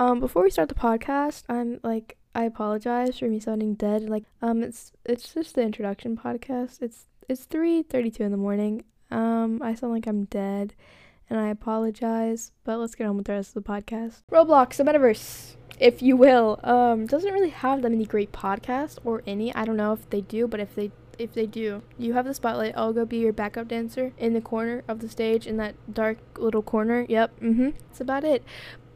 Um, before we start the podcast, I'm like I apologize for me sounding dead. Like um, it's it's just the introduction podcast. It's it's three thirty two in the morning. Um, I sound like I'm dead, and I apologize. But let's get on with the rest of the podcast. Roblox, the metaverse, if you will, um, doesn't really have that many great podcasts or any. I don't know if they do, but if they if they do, you have the spotlight. I'll go be your backup dancer in the corner of the stage in that dark little corner. Yep. Mhm. That's about it.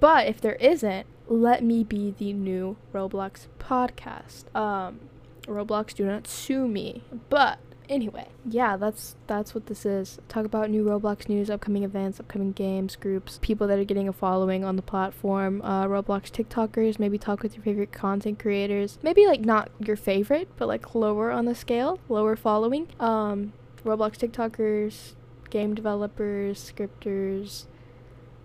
But if there isn't, let me be the new Roblox podcast. Um, Roblox, do not sue me. But anyway, yeah, that's that's what this is. Talk about new Roblox news, upcoming events, upcoming games, groups, people that are getting a following on the platform, uh, Roblox TikTokers. Maybe talk with your favorite content creators. Maybe like not your favorite, but like lower on the scale, lower following. Um, Roblox TikTokers, game developers, scripters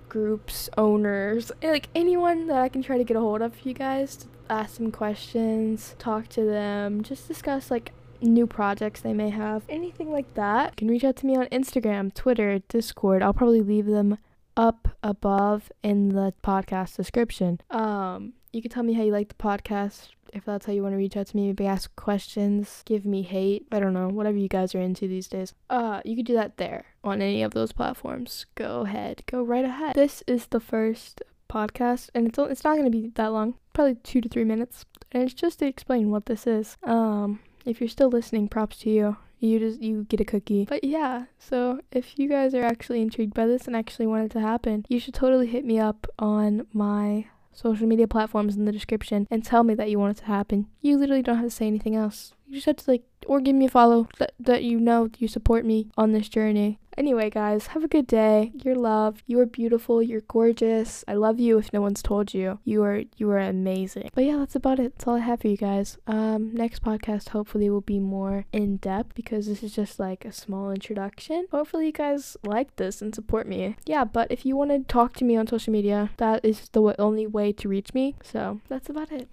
groups, owners, like anyone that I can try to get a hold of you guys to ask some questions, talk to them, just discuss like new projects they may have, anything like that. You can reach out to me on Instagram, Twitter, Discord. I'll probably leave them up above in the podcast description. Um, you can tell me how you like the podcast. If that's how you want to reach out to me, maybe ask questions, give me hate. I don't know, whatever you guys are into these days. Uh, you could do that there on any of those platforms. Go ahead, go right ahead. This is the first podcast, and it's it's not gonna be that long, probably two to three minutes, and it's just to explain what this is. Um, if you're still listening, props to you. You just you get a cookie. But yeah, so if you guys are actually intrigued by this and actually want it to happen, you should totally hit me up on my social media platforms in the description and tell me that you want it to happen. You literally don't have to say anything else. You just have to like or give me a follow that, that you know you support me on this journey. Anyway, guys, have a good day. You're loved. You are beautiful. You're gorgeous. I love you if no one's told you. You are you are amazing. But yeah, that's about it. That's all I have for you guys. Um next podcast hopefully will be more in depth because this is just like a small introduction. Hopefully you guys like this and support me. Yeah, but if you want to talk to me on social media, that is the only way to reach me. So, that's about it.